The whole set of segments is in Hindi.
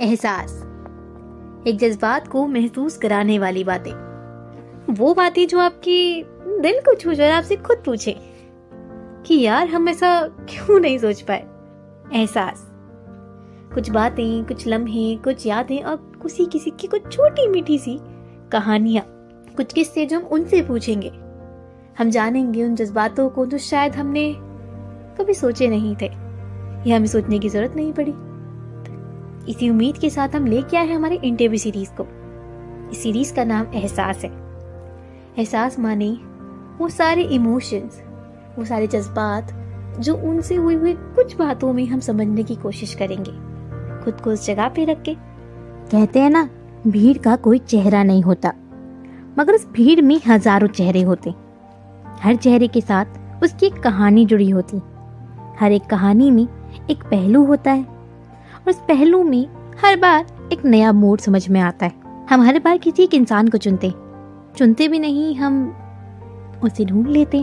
एहसास। एक जज्बात को महसूस कराने वाली बातें। वो बातें जो आपकी दिल को छू जाए, आपसे खुद पूछे कि यार, हम ऐसा क्यों नहीं सोच पाए? एहसास। कुछ बातें, कुछ लम्हे, कुछ यादें और किसी किसी की कुछ छोटी मीठी सी कहानियाँ। कुछ किस्से जो हम उनसे पूछेंगे। हम जानेंगे उन जज्बातों को जो शायद हमने कभी सोचे नहीं थे। या हमें सोचने की ज़रूरत नहीं पड़ी। इसी उम्मीद के साथ हम लेके आए हैं हमारे इंटरव्यू सीरीज़ को। इस सीरीज़ का नाम एहसास है। एहसास माने वो सारे इमोशंस वो सारे जज्बात, जो उनसे हुई हुई कुछ बातों में हम समझने की कोशिश करेंगे। खुद को उस जगह पे रख के। कहते हैं ना, भीड़ का कोई चेहरा नहीं होता, मगर उस भीड़ में हज़ारों चेहरे होते। हर चेहरे के साथ उसकी एक कहानी जुड़ी होती। हर एक कहानी में एक पहलू होता है। उस पहलू में हर बार एक नया मोड समझ में आता है। हम हर बार किसी एक इंसान को चुनते। चुनते भी नहीं, हम उसे ढूंढ लेते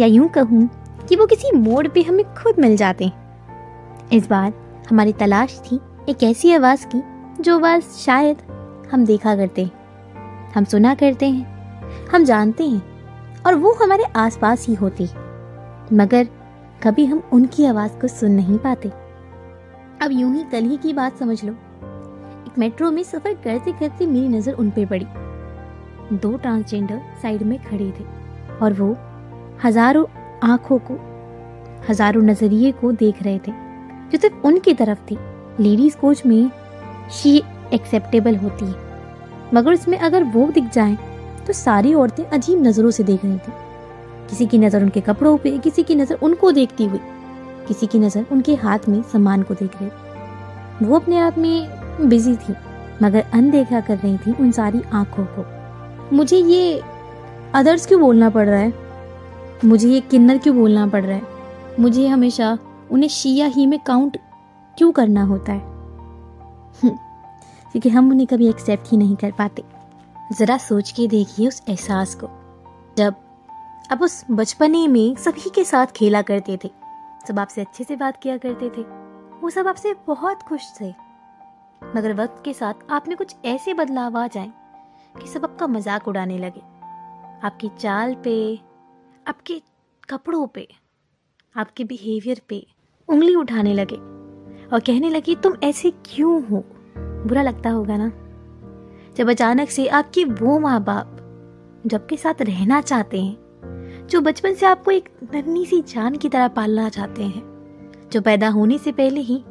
या यूँ कहूँ कि वो किसी मोड़ पे हमें खुद मिल जाते इस बार हमारी तलाश थी एक ऐसी आवाज़ की, जो आवाज़ शायद हम देखा करते हम सुना करते हैं, हम जानते हैं, और वो हमारे आसपास ही होती मगर कभी हम उनकी आवाज़ को सुन नहीं पाते। अब यूँ ही कल ही की बात समझ लो। एक मेट्रो में सफ़र करते करते मेरी नज़र उन पे पड़ी। दो ट्रांसजेंडर साइड में खड़े थे और वो हज़ारों आँखों को, हज़ारों नज़रिए को देख रहे थे, जो सिर्फ़ उनकी तरफ़ थी। लेडीज़ कोच में शी एक्सेप्टेबल होती है। मगर उसमें अगर वो दिख जाए तो सारी औरतें अजीब नज़रों से देख रही थी। किसी की नज़र उनके कपड़ों पे, किसी की नज़र उनको देखती हुई। किसी की नज़र उनके हाथ में सामान को देख रही। वो अपने आप में बिज़ी थी मगर अनदेखा कर रही थी उन सारी आँखों को। मुझे ये अदर्स क्यों बोलना पड़ रहा है? मुझे ये किन्नर क्यों बोलना पड़ रहा है? मुझे हमेशा उन्हें शिया ही में काउंट क्यों करना होता है? हम्म, क्योंकि हम उन्हें कभी एक्सेप्ट ही नहीं कर पाते। जरा सोच के देखिए उस एहसास को। जब अब उस बचपने में सभी के साथ खेला करते थे सब आपसे अच्छे से बात किया करते थे, वो सब आपसे बहुत खुश थे। मगर वक्त के साथ आप में कुछ ऐसे बदलाव आ जाए कि सब आपका मज़ाक उड़ाने लगे। आपकी चाल पे, आपके कपड़ों पे, आपके बिहेवियर पे उंगली उठाने लगे और कहने लगी, तुम ऐसे क्यों हो? बुरा लगता होगा ना? जब अचानक से आपके वो माँ बाप जब के साथ रहना चाहते हैं जो बचपन से आपको एक नन्ही सी जान की तरह पालना चाहते हैं, जो पैदा होने से पहले ही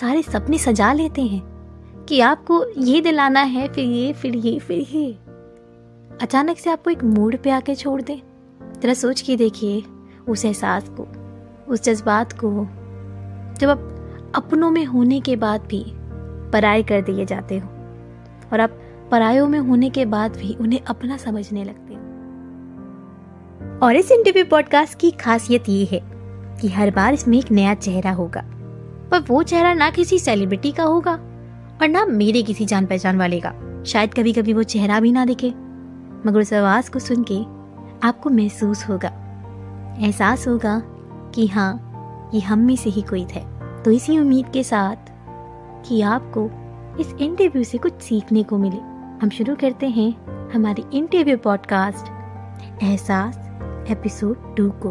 सारे सपने सजा लेते हैं कि आपको ये दिलाना है, फिर ये फिर ये फिर ये। अचानक से आपको एक मूड पे आके छोड़ दे। जरा सोच के देखिए उस एहसास को, उस जज्बात को, जब आप अपनों में होने के बाद भी पराए कर दिए जाते हो और आप परायों में होने के बाद भी उन्हें अपना समझने लगते हो। और इस इंटरव्यू पॉडकास्ट की खासियत ये है कि हर बार इसमें एक नया चेहरा होगा। पर वो चेहरा ना किसी सेलिब्रिटी का होगा और ना मेरे किसी जान पहचान वाले का। शायद कभी कभी वो चेहरा भी ना दिखे। मगर उस आवाज़ को सुन के आपको महसूस होगा। एहसास होगा कि हाँ ये हम में से ही कोई थे। तो इसी उम्मीद के साथ कि आपको इस इंटरव्यू से कुछ सीखने को मिले। हम शुरू करते हैं हमारे interview podcast Ehsaas episode two को।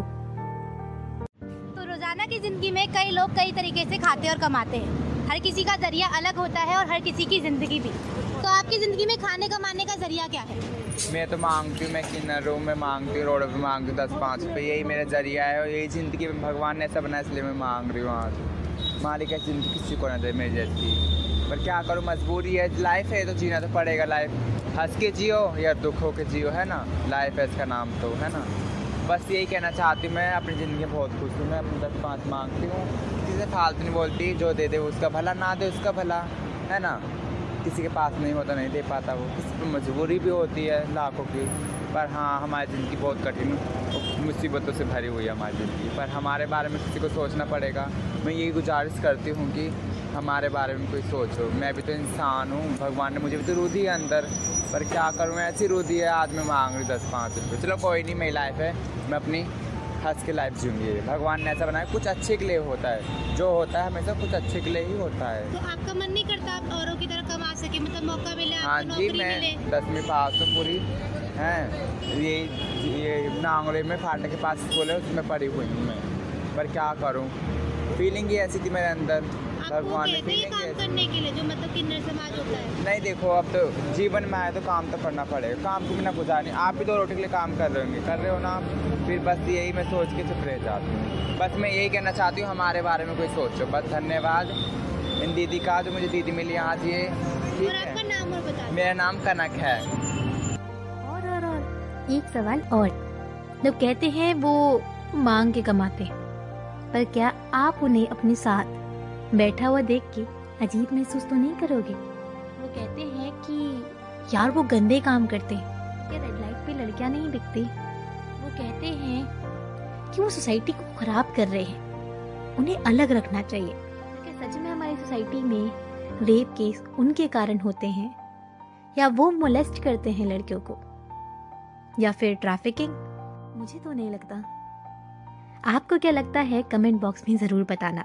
तो रोज़ाना की ज़िंदगी में कई लोग कई तरीके से खाते और कमाते हैं। हर किसी का ज़रिया अलग होता है और हर किसी की ज़िंदगी भी। तो आपकी ज़िंदगी में खाने कमाने का ज़रिया क्या है? मैं तो मांगती हूँ मैं किन्नर हूँ मैं मांगती हूँ रोड पे मांगती हूँ दस पाँच रुपये यही मेरा ज़रिया है और यही ज़िंदगी में भगवान ने ऐसा बनाया इसलिए मैं मांग रही हूँ आज। मालिक ऐसी ज़िंदगी किसी को ना दे मेरी जैसी। पर क्या करूँ मजबूरी है। लाइफ है तो जीना तो पड़ेगा लाइफ हंस के जियो या दुख हो के जियो है ना? लाइफ है इसका नाम तो है ना? बस यही कहना चाहती हूँ मैं, अपनी ज़िंदगी में बहुत खुश हूँ। मैं अपनी दस पाँच मांगती हूँ। किसी से फालतू नहीं बोलती, जो दे दे उसका भला, ना दे उसका भला, है ना? किसी के पास नहीं होता, नहीं दे पाता वो। किसी पर मजबूरी भी होती है लाखों की, पर हाँ हमारी ज़िंदगी बहुत कठिन मुसीबतों से भरी हुई है हमारी ज़िंदगी। पर हमारे बारे में किसी को सोचना पड़ेगा। मैं यही गुजारिश करती हूँ कि हमारे बारे में कोई सोचो। मैं भी तो इंसान हूँ, भगवान ने मुझे भी तो रू दी है अंदर। पर क्या करूँ, ऐसी रू दी है, आज मैं मांग रही दस पाँच रुपये चलो कोई नहीं, मेरी लाइफ है। मैं अपनी हंस के लाइफ जूँगी भगवान ने ऐसा बनाया कुछ अच्छे के लिए होता है। जो होता है हमेशा कुछ अच्छे के लिए ही होता है। तो आपका मन नहीं करता आप औरों की तरह कमा सके? मतलब मौका मिले हाँ जी मैं दसवीं पास हूँ पूरी। है ये ये नांगरे में फाटे के पास स्कूल है उसमें पढ़ी हुई हूँ मैं। पर क्या करूँ? फीलिंग ही ऐसी थी मेरे अंदर। भगवान ने कहते काम करने के लिए जो मतलब किन्नर समाज होता है। नहीं देखो अब तो जीवन में आए तो काम तो करना पड़ेगा। काम के बिना गुजार नहीं। आप भी दो रोटी के लिए काम कर रहे होंगे। कर रहे हो ना? आप? फिर बस यही मैं सोच के चुप रह जाती हूँ। बस मैं यही कहना चाहती हूँ हमारे बारे में कोई सोचो। बस धन्यवाद। इन दीदी का जो मुझे दीदी मिली आज ये ठीक और आपका है। नाम और बता मेरा नाम कनक है। और और और एक सवाल और। लोग कहते हैं वो मांग के कमाते पर क्या आप उन्हें अपने साथ बैठा हुआ देख के अजीब महसूस तो नहीं करोगे? वो कहते हैं कि यार वो गंदे काम करते हैं। क्या रेड लाइट पे लड़कियाँ नहीं दिखती वो कहते हैं कि वो सोसाइटी को खराब कर रहे हैं। उन्हें अलग रखना चाहिए। क्या सच में हमारी सोसाइटी में रेप केस उनके कारण होते हैं? या वो मोलेस्ट करते हैं लड़कियों को? या फिर ट्रैफिकिंग मुझे तो नहीं लगता। आपको क्या लगता है कमेंट बॉक्स में ज़रूर बताना।